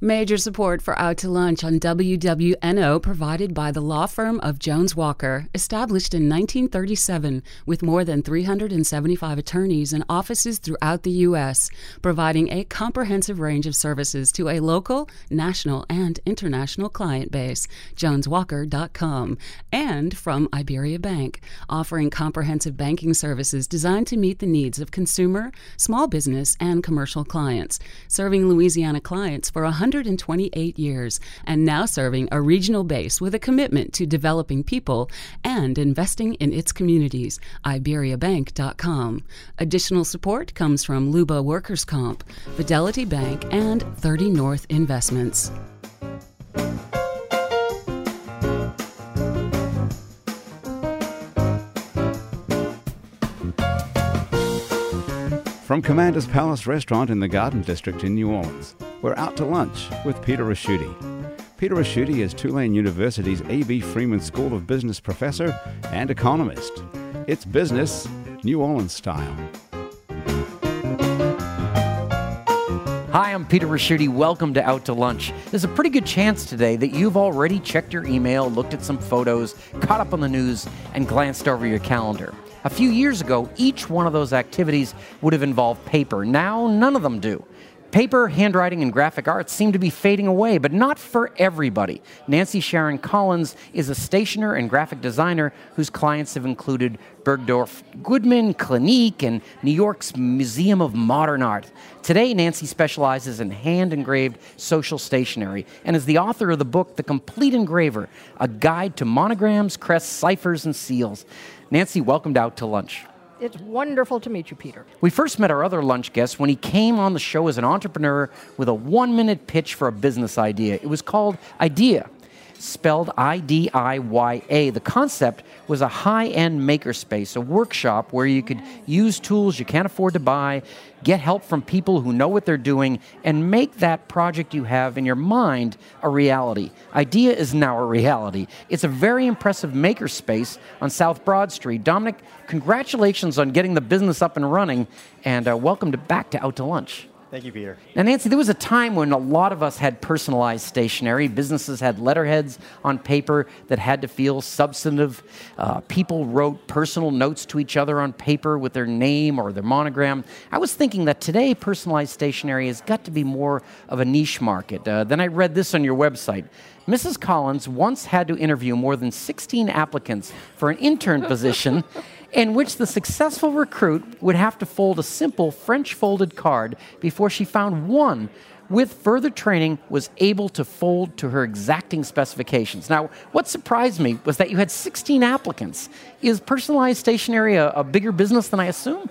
Major support for Out to Lunch on WWNO provided by the law firm of Jones Walker, established in 1937 with more than 375 attorneys and offices throughout the U.S., providing a comprehensive range of services to a local, national, and international client base. JonesWalker.com. And from Iberia Bank, offering comprehensive banking services designed to meet the needs of consumer, small business, and commercial clients, serving Louisiana clients for 100 128 years and now serving a regional base with a commitment to developing people and investing in its communities. IberiaBank.com. Additional support comes from Luba Workers Comp, Fidelity Bank, and 30 North Investments. From Commander's Palace Restaurant in the Garden District in New Orleans, we're out to lunch with Peter Ricchiuti. Peter Ricchiuti is Tulane University's A.B. Freeman School of Business professor and economist. It's business, New Orleans style. Hi, I'm Peter Ricchiuti. Welcome to Out to Lunch. There's a pretty good chance today that you've already checked your email, looked at some photos, caught up on the news, and glanced over your calendar. A few years ago, each one of those activities would have involved paper. Now, none of them do. Paper, handwriting, and graphic arts seem to be fading away, but not for everybody. Nancy Sharon Collins is a stationer and graphic designer whose clients have included Bergdorf Goodman, Clinique, and New York's Museum of Modern Art. Today, Nancy specializes in hand engraved social stationery and is the author of the book The Complete Engraver A Guide to Monograms, Crests, Ciphers, and Seals. Nancy, welcomed out to lunch. It's wonderful to meet you, Peter. We first met our other lunch guest when he came on the show as an entrepreneur with a one minute pitch for a business idea. It was called IDIYA spelled I D I Y A. The concept was a high end makerspace, a workshop where you could use tools you can't afford to buy, get help from people who know what they're doing, and make that project you have in your mind a reality. IDIYA is now a reality. It's a very impressive makerspace on South Broad Street. Dominic, congratulations on getting the business up and running, and uh, welcome to back to Out to Lunch. Thank you, Peter. Now, Nancy, there was a time when a lot of us had personalized stationery. Businesses had letterheads on paper that had to feel substantive. Uh, people wrote personal notes to each other on paper with their name or their monogram. I was thinking that today, personalized stationery has got to be more of a niche market. Uh, then I read this on your website. Mrs. Collins once had to interview more than 16 applicants for an intern position in which the successful recruit would have to fold a simple French folded card before she found one with further training was able to fold to her exacting specifications. Now, what surprised me was that you had 16 applicants. Is personalized stationery a, a bigger business than I assume?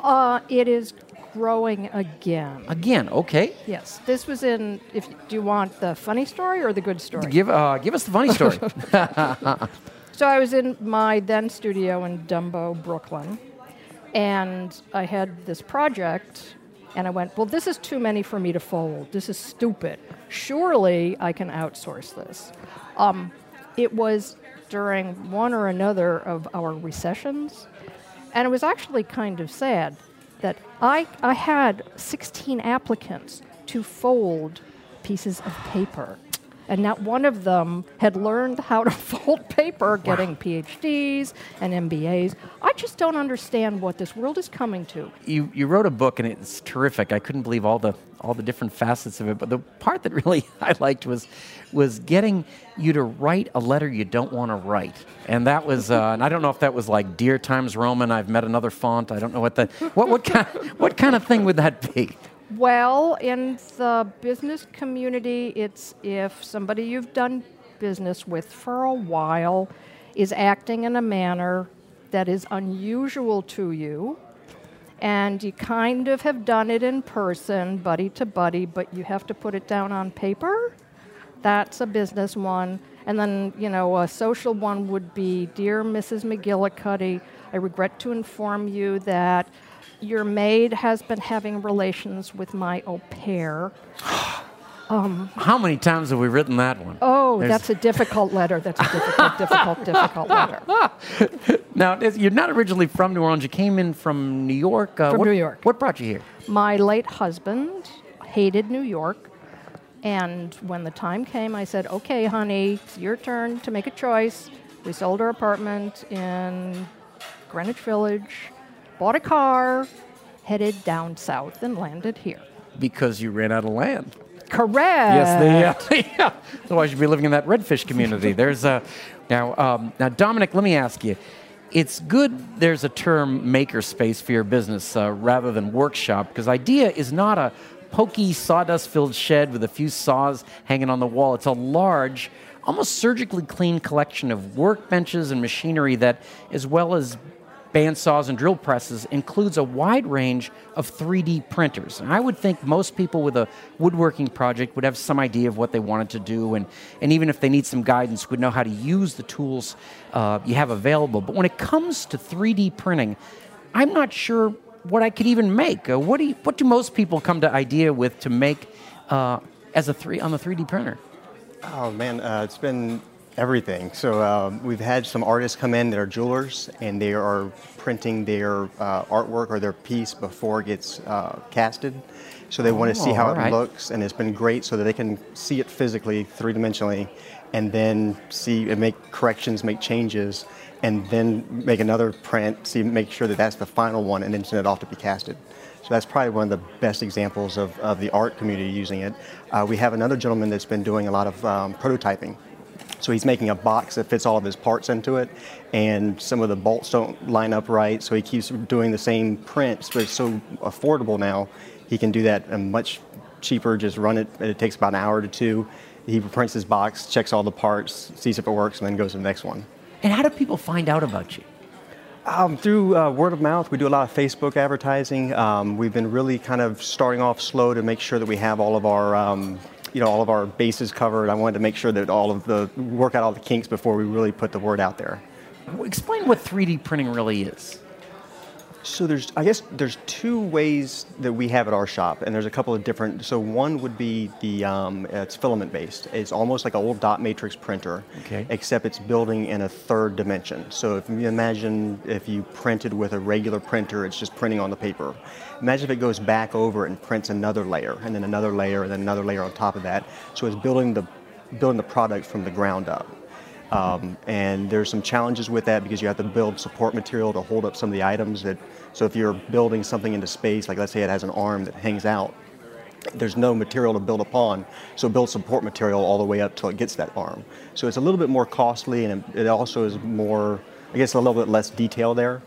Uh, it is growing again. Again, okay. Yes, this was in. If do you want the funny story or the good story? Give uh, give us the funny story. So I was in my then studio in Dumbo, Brooklyn, and I had this project, and I went, Well, this is too many for me to fold. This is stupid. Surely I can outsource this. Um, it was during one or another of our recessions, and it was actually kind of sad that I, I had 16 applicants to fold pieces of paper and not one of them had learned how to fold paper, getting wow. PhDs and MBAs. I just don't understand what this world is coming to. You, you wrote a book, and it's terrific. I couldn't believe all the all the different facets of it. But the part that really I liked was was getting you to write a letter you don't want to write, and that was. Uh, and I don't know if that was like Dear Times Roman. I've met another font. I don't know what that. What what kind what kind of thing would that be? Well, in the business community, it's if somebody you've done business with for a while is acting in a manner that is unusual to you, and you kind of have done it in person, buddy to buddy, but you have to put it down on paper, that's a business one. And then, you know, a social one would be Dear Mrs. McGillicuddy, I regret to inform you that your maid has been having relations with my au pair. Um, How many times have we written that one? Oh, There's that's a difficult letter. That's a difficult, difficult, difficult letter. now, you're not originally from New Orleans. You came in from New York. Uh, from what, New York. What brought you here? My late husband hated New York, And when the time came, I said, okay, honey, it's your turn to make a choice. We sold our apartment in Greenwich Village, bought a car, headed down south, and landed here. Because you ran out of land. Correct. Yes, they, uh, yeah. Otherwise, you'd be living in that redfish community. There's a now. Um, now, Dominic, let me ask you. It's good there's a term makerspace for your business uh, rather than workshop because IDIYA is not a pokey sawdust-filled shed with a few saws hanging on the wall. It's a large, almost surgically clean collection of workbenches and machinery that, as well as bandsaws and drill presses includes a wide range of 3D printers. And I would think most people with a woodworking project would have some idea of what they wanted to do, and, and even if they need some guidance, would know how to use the tools uh, you have available. But when it comes to 3D printing, I'm not sure what I could even make. Uh, what, do you, what do most people come to IDIYA with to make uh, as a three on the 3D printer? Oh man, uh, it's been Everything. So um, we've had some artists come in that are jewelers, and they are printing their uh, artwork or their piece before it gets uh, casted. So they oh, want to see how right. it looks, and it's been great so that they can see it physically, three dimensionally, and then see and make corrections, make changes, and then make another print, see, make sure that that's the final one, and then send it off to be casted. So that's probably one of the best examples of, of the art community using it. Uh, we have another gentleman that's been doing a lot of um, prototyping. So he's making a box that fits all of his parts into it, and some of the bolts don't line up right. So he keeps doing the same prints, but it's so affordable now. He can do that and much cheaper. Just run it. It takes about an hour to two. He prints his box, checks all the parts, sees if it works, and then goes to the next one. And how do people find out about you? Um, through uh, word of mouth, we do a lot of Facebook advertising. Um, we've been really kind of starting off slow to make sure that we have all of our um, you know all of our bases covered. I wanted to make sure that all of the work out all the kinks before we really put the word out there. Explain what 3D printing really is. So there's, I guess, there's two ways that we have at our shop, and there's a couple of different. So one would be the, um, it's filament based. It's almost like an old dot matrix printer, okay. except it's building in a third dimension. So if you imagine if you printed with a regular printer, it's just printing on the paper. Imagine if it goes back over and prints another layer, and then another layer, and then another layer on top of that. So it's building the, building the product from the ground up. Um, and there's some challenges with that because you have to build support material to hold up some of the items that, so if you're building something into space, like let's say it has an arm that hangs out, there's no material to build upon, so build support material all the way up till it gets that arm. So it's a little bit more costly and it also is more, I guess a little bit less detail there.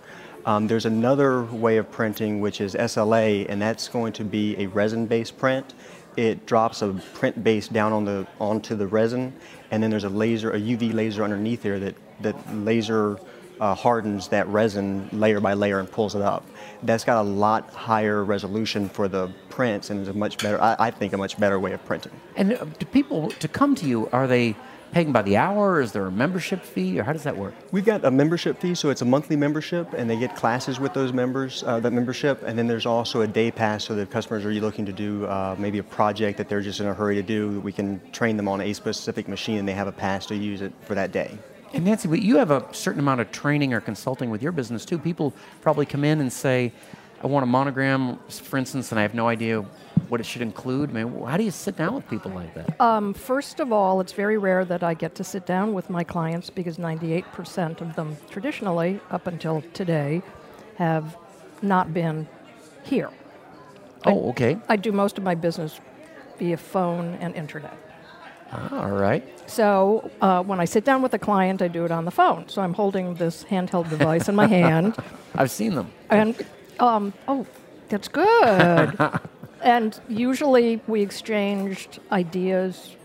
Um, there's another way of printing which is SLA and that's going to be a resin-based print it drops a print base down on the onto the resin, and then there's a laser, a UV laser underneath there that that laser uh, hardens that resin layer by layer and pulls it up. That's got a lot higher resolution for the prints and is a much better, I, I think, a much better way of printing. And do people to come to you? Are they paying by the hour? Or is there a membership fee, or how does that work? We've got a membership fee, so it's a monthly membership, and they get classes with those members, uh, that membership, and then there's also a day pass, so that customers are you looking to do uh, maybe a project that they're just in a hurry to do, we can train them on a specific machine, and they have a pass to use it for that day. And Nancy, you have a certain amount of training or consulting with your business too. People probably come in and say, I want a monogram, for instance, and I have no idea what it should include? I mean, how do you sit down with people like that? Um, first of all, it's very rare that I get to sit down with my clients because 98% of them, traditionally, up until today, have not been here. Oh, okay. I do most of my business via phone and internet. Ah, all right. So uh, when I sit down with a client, I do it on the phone. So I'm holding this handheld device in my hand. I've seen them. And um, oh, that's good. And usually we exchanged ideas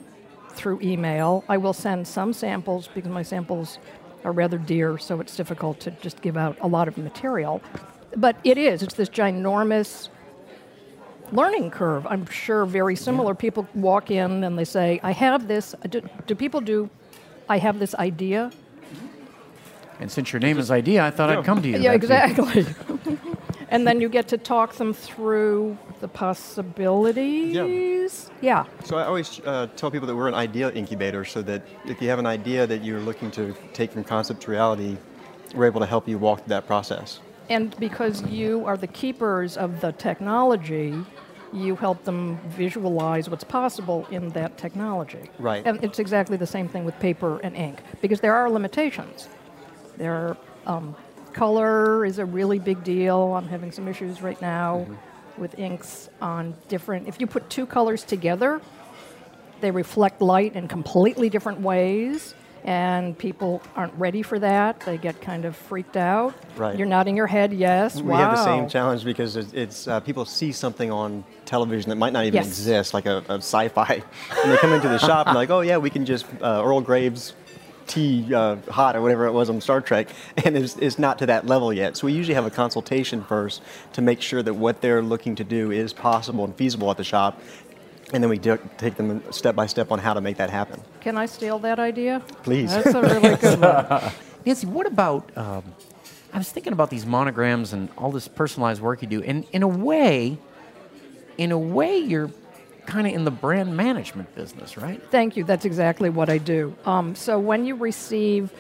through email. I will send some samples because my samples are rather dear, so it's difficult to just give out a lot of material. But it is, it's this ginormous learning curve. I'm sure very similar. People walk in and they say, I have this. Do, do people do, I have this idea? And since your name is IDIYA, I thought yeah. I'd come to you. Yeah, exactly. and then you get to talk them through the possibilities. Yeah. yeah. So I always uh, tell people that we're an idea incubator, so that if you have an idea that you're looking to take from concept to reality, we're able to help you walk through that process. And because you are the keepers of the technology, you help them visualize what's possible in that technology. Right. And it's exactly the same thing with paper and ink because there are limitations. There are, um, color is a really big deal. I'm having some issues right now with inks on different. If you put two colors together, they reflect light in completely different ways, and people aren't ready for that. They get kind of freaked out. Right. You're nodding your head, yes. We wow. have the same challenge because it's, it's uh, people see something on television that might not even Yes. exist, like a, a sci-fi, and they come into the shop and they're like, oh yeah, we can just uh, Earl Graves tea uh, hot or whatever it was on Star Trek, and it's, it's not to that level yet. So we usually have a consultation first to make sure that what they're looking to do is possible and feasible at the shop, and then we do, take them step by step on how to make that happen. Can I steal that idea? Please. That's a really good one. Nancy, what about? Um, I was thinking about these monograms and all this personalized work you do, and in a way, in a way, you're kind of in the brand management business, right? Thank you. That's exactly what I do. Um, so when you receive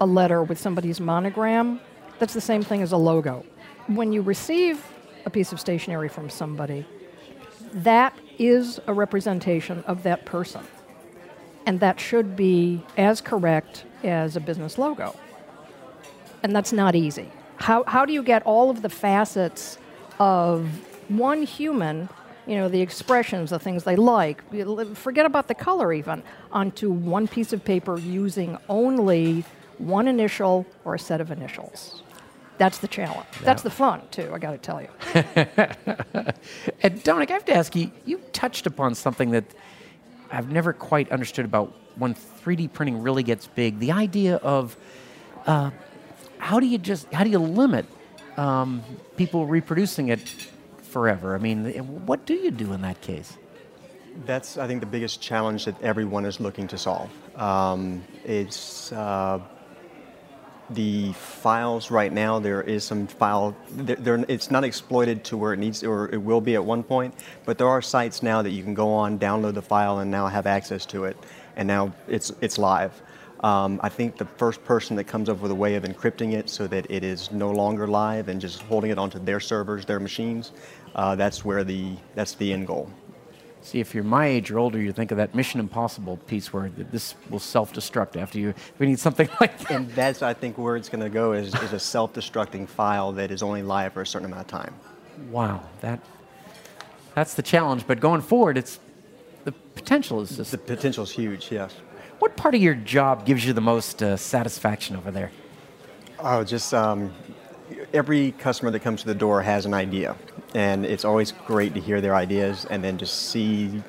a letter with somebody's monogram, that's the same thing as a logo. When you receive a piece of stationery from somebody, that is a representation of that person. And that should be as correct as a business logo. And that's not easy. How, how do you get all of the facets of one human, you know, the expressions, the things they like, forget about the color even, onto one piece of paper using only one initial or a set of initials? That's the challenge. That's the fun, too, I gotta tell you. And Dominic, I have to ask you. You touched upon something that I've never quite understood about when 3D printing really gets big. The idea of uh, how do you just how do you limit um, people reproducing it forever? I mean, what do you do in that case? That's, I think, the biggest challenge that everyone is looking to solve. Um, it's uh, the files right now. There is some file. It's not exploited to where it needs, or it will be at one point. But there are sites now that you can go on, download the file, and now have access to it. And now it's it's live. Um, I think the first person that comes up with a way of encrypting it so that it is no longer live and just holding it onto their servers, their machines, uh, that's where the that's the end goal. See, if you're my age or older, you think of that Mission Impossible piece where this will self-destruct after you. We need something like that. And that's, I think, where it's going to go is, is a self-destructing file that is only live for a certain amount of time. Wow, that that's the challenge. But going forward, it's the potential is just. The potential is huge, yes. What part of your job gives you the most uh, satisfaction over there? Oh, just um, every customer that comes to the door has an idea, and it's always great to hear their ideas and then just see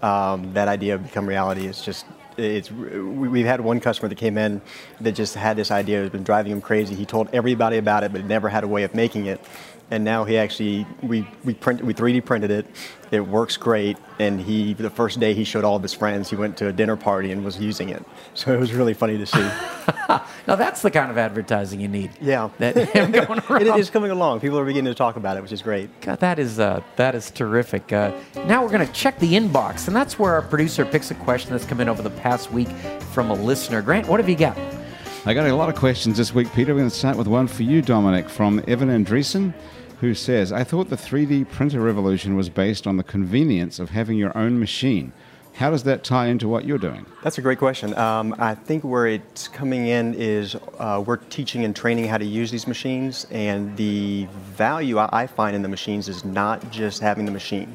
um, that idea become reality. It's just it's we- we've had one customer that came in that just had this idea. It's been driving him crazy. He told everybody about it, but never had a way of making it. And now he actually we we print we 3D printed it. It works great. And he the first day he showed all of his friends. He went to a dinner party and was using it. So it was really funny to see. Now that's the kind of advertising you need. Yeah. That him going it is coming along. People are beginning to talk about it, which is great. God, that is uh, that is terrific. Uh, now we're going to check the inbox, and that's where our producer picks a question that's come in over the past week from a listener. Grant, what have you got? I got a lot of questions this week, Peter. We're going to start with one for you, Dominic, from Evan Andreessen, who says, I thought the 3D printer revolution was based on the convenience of having your own machine. How does that tie into what you're doing? That's a great question. Um, I think where it's coming in is uh, we're teaching and training how to use these machines, and the value I I find in the machines is not just having the machine.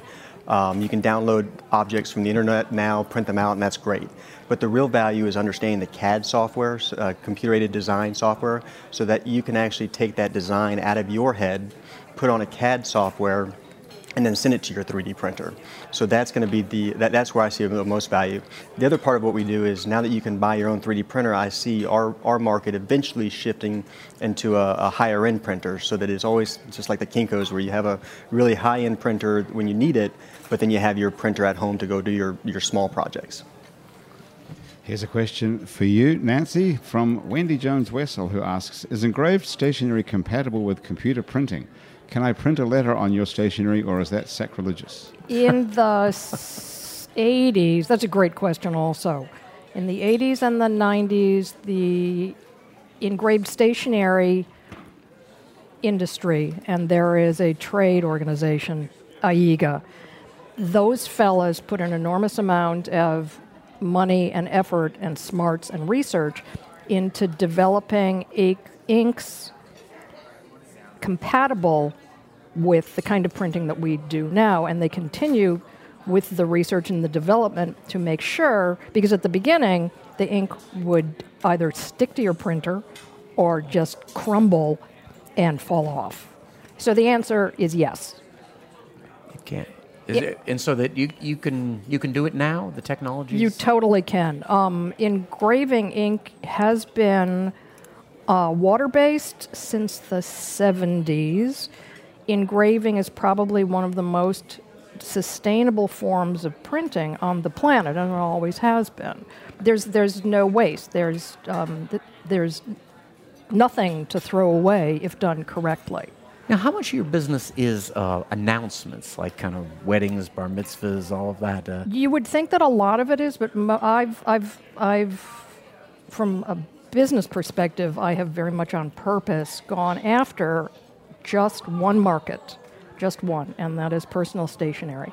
Um, you can download objects from the internet now, print them out, and that's great. But the real value is understanding the CAD software, uh, computer aided design software, so that you can actually take that design out of your head, put on a CAD software, and then send it to your 3D printer. So that's going to be the that, that's where I see the most value. The other part of what we do is now that you can buy your own 3D printer, I see our, our market eventually shifting into a, a higher end printer, so that it's always just like the Kinkos, where you have a really high end printer when you need it, but then you have your printer at home to go do your, your small projects. Here's a question for you, Nancy, from Wendy Jones Wessel, who asks Is engraved stationery compatible with computer printing? Can I print a letter on your stationery, or is that sacrilegious? In the 80s, that's a great question also. In the 80s and the 90s, the engraved stationery industry, and there is a trade organization, AIGA, those fellas put an enormous amount of money and effort and smarts and research into developing ink, inks compatible with the kind of printing that we do now. And they continue with the research and the development to make sure, because at the beginning, the ink would either stick to your printer or just crumble and fall off. So the answer is yes. You can't. Is It- it, and so that you, you can you can do it now. The technology. You totally can. Um, engraving ink has been uh, water based since the 70s. Engraving is probably one of the most sustainable forms of printing on the planet, and it always has been. There's, there's no waste, there's, um, th- there's nothing to throw away if done correctly. Now, how much of your business is uh, announcements, like kind of weddings, bar mitzvahs, all of that? Uh, You would think that a lot of it is, but I've, I've, I've, from a business perspective, I have very much on purpose gone after just one market, just one, and that is personal stationery.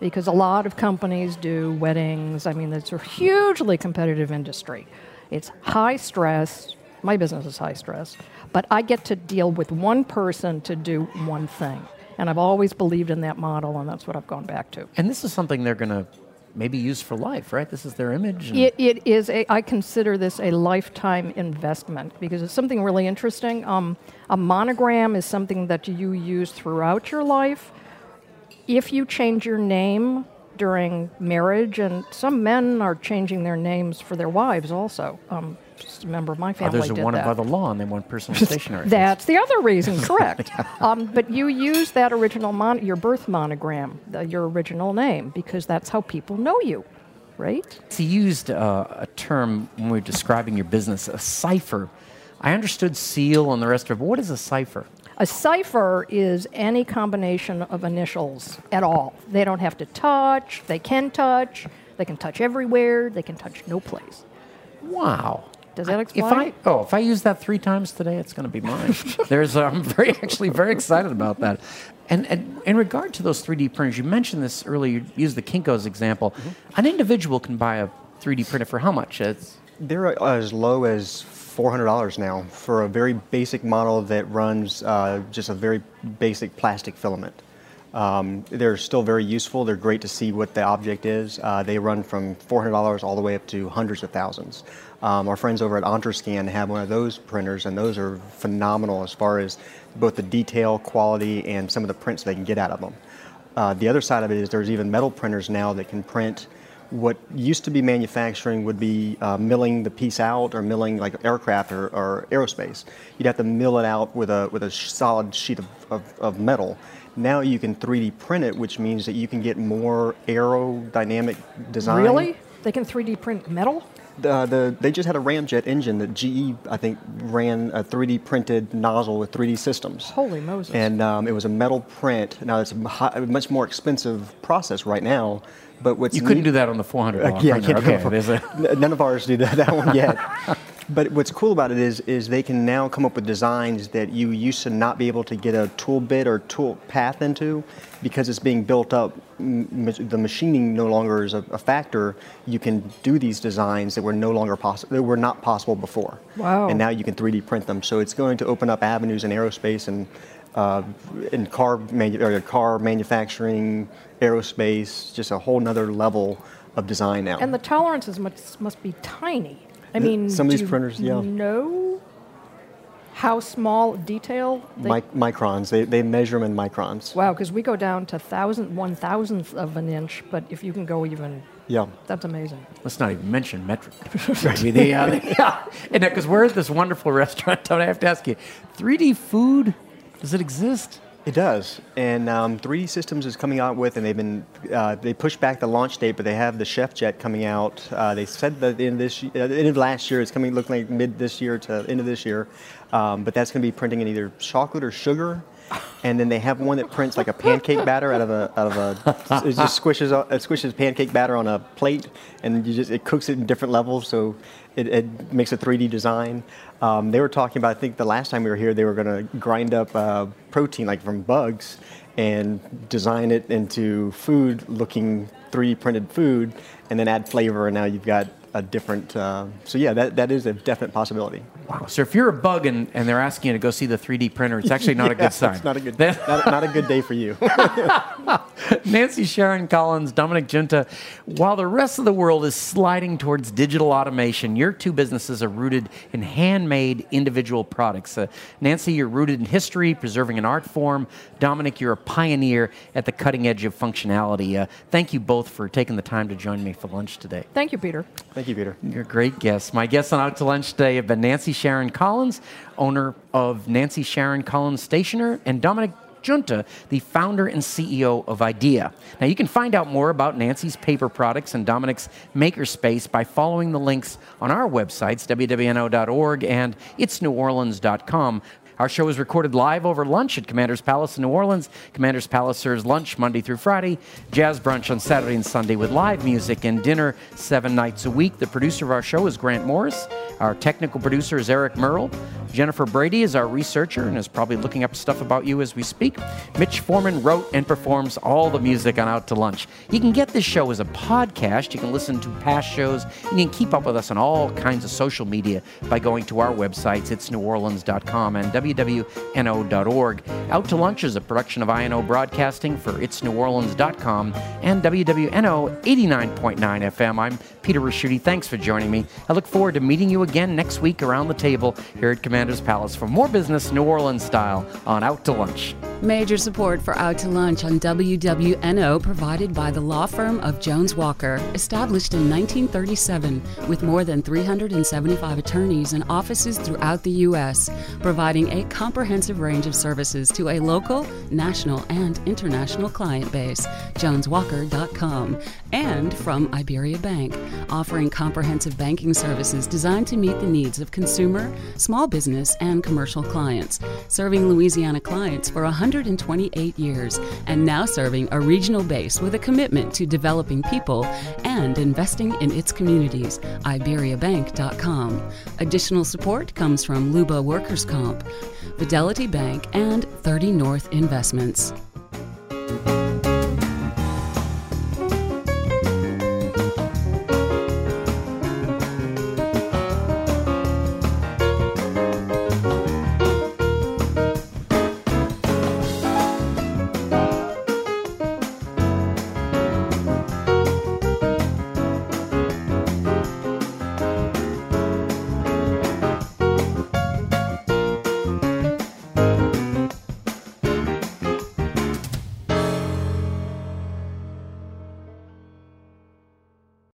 Because a lot of companies do weddings. I mean, it's a hugely competitive industry. It's high stress. My business is high stress, but I get to deal with one person to do one thing. And I've always believed in that model, and that's what I've gone back to. and this is something they're going to maybe use for life, right? This is their image. It, it is a, I consider this a lifetime investment because it's something really interesting. Um, a monogram is something that you use throughout your life. If you change your name during marriage, and some men are changing their names for their wives also. Um, member of my family Others are did wanted that. by the law and they want personal stationery. That's the other reason, correct. um, but you use that original mon- your birth monogram, the, your original name, because that's how people know you, right? So you used uh, a term when we were describing your business, a cipher. I understood seal and the rest of it. but What is a cipher? A cipher is any combination of initials at all. They don't have to touch, they can touch, they can touch everywhere, they can touch no place. Wow. Does that If? I oh, if I use that three times today, it's going to be mine. There's uh, I'm very actually very excited about that. And, and in regard to those 3D printers, you mentioned this earlier. You used the Kinko's example. Mm-hmm. An individual can buy a 3D printer for how much? It's They're as low as $400 now for a very basic model that runs uh, just a very basic plastic filament. Um, they're still very useful. They're great to see what the object is. Uh, they run from $400 all the way up to hundreds of thousands. Um, our friends over at Entrescan have one of those printers, and those are phenomenal as far as both the detail, quality, and some of the prints they can get out of them. Uh, the other side of it is there's even metal printers now that can print what used to be manufacturing would be uh, milling the piece out or milling like aircraft or, or aerospace. You'd have to mill it out with a with a solid sheet of, of, of metal. Now you can 3D print it, which means that you can get more aerodynamic design. Really? They can 3D print metal? The, the, they just had a ramjet engine that GE, I think, ran a 3D printed nozzle with 3D systems. Holy Moses. And um, it was a metal print. Now it's a, hi- a much more expensive process right now. But what's you couldn't neat- do that on the 400 uh, yeah, I printer. can't do Okay, it. there's a- N- None of ours do that, that one yet. but what's cool about it is, is they can now come up with designs that you used to not be able to get a tool bit or tool path into because it's being built up. The machining no longer is a, a factor. You can do these designs that were no longer possible, that were not possible before. Wow. And now you can 3D print them. So it's going to open up avenues in aerospace and uh, in car, manu- or car manufacturing, aerospace, just a whole nother level of design now. And the tolerances must, must be tiny. I mean, some of these printers, yeah. know how small detail they Mic- microns, they, they measure them in microns. Wow, because we go down to thousand, one thousandth of an inch, but if you can go even, Yeah. that's amazing. Let's not even mention metric. I mean, they, uh, they- yeah. And because we're at this wonderful restaurant, don't I have to ask you, 3D food, does it exist? It does, and um, 3D Systems is coming out with, and they've been uh, they pushed back the launch date, but they have the Chef Jet coming out. Uh, they said that in this uh, the end of last year, it's coming looking like mid this year to end of this year, um, but that's going to be printing in either chocolate or sugar. And then they have one that prints like a pancake batter out of a out of a it just squishes it squishes pancake batter on a plate, and you just it cooks it in different levels, so it, it makes a 3D design. Um, they were talking about I think the last time we were here, they were going to grind up uh, protein like from bugs, and design it into food looking 3D printed food and then add flavor, and now you've got a different. Uh, so yeah, that, that is a definite possibility. Wow. So if you're a bug and, and they're asking you to go see the 3D printer, it's actually not yeah, a good sign. It's not a good, not, not, a good day for you. Nancy Sharon Collins, Dominic Giunta, while the rest of the world is sliding towards digital automation, your two businesses are rooted in handmade individual products. Uh, Nancy, you're rooted in history, preserving an art form. Dominic, you're a pioneer at the cutting edge of functionality. Uh, thank you both for taking the time to join me for lunch today. Thank you, Peter. Thank you, Peter. You're a great guest. My guests on Out to Lunch today have been Nancy Sharon Collins, owner of Nancy Sharon Collins Stationer, and Dominic Giunta, the founder and CEO of IDIYA. Now, you can find out more about Nancy's paper products and Dominic's makerspace by following the links on our websites, wwno.org and itsneworleans.com. Our show is recorded live over lunch at Commander's Palace in New Orleans. Commander's Palace serves lunch Monday through Friday, jazz brunch on Saturday and Sunday with live music and dinner seven nights a week. The producer of our show is Grant Morris. Our technical producer is Eric Merle. Jennifer Brady is our researcher and is probably looking up stuff about you as we speak. Mitch Foreman wrote and performs all the music on Out to Lunch. You can get this show as a podcast. You can listen to past shows. You can keep up with us on all kinds of social media by going to our websites, It's neworleans.com and wwno.org. Out to Lunch is a production of INO Broadcasting for itsneworleans.com and WWNO 89.9 FM. I'm Peter Ricchiuti. Thanks for joining me. I look forward to meeting you again next week around the table here at Commander's Palace for more business New Orleans style on Out to Lunch. Major support for Out to Lunch on WWNO provided by the law firm of Jones Walker, established in 1937 with more than 375 attorneys and offices throughout the U.S., providing a comprehensive range of services to a local, national, and international client base. JonesWalker.com. And from Iberia Bank, offering comprehensive banking services designed to meet the needs of consumer, small business, and commercial clients, serving Louisiana clients for 128 years and now serving a regional base with a commitment to developing people and investing in its communities. IberiaBank.com. Additional support comes from Luba Workers Comp, Fidelity Bank, and 30 North Investments.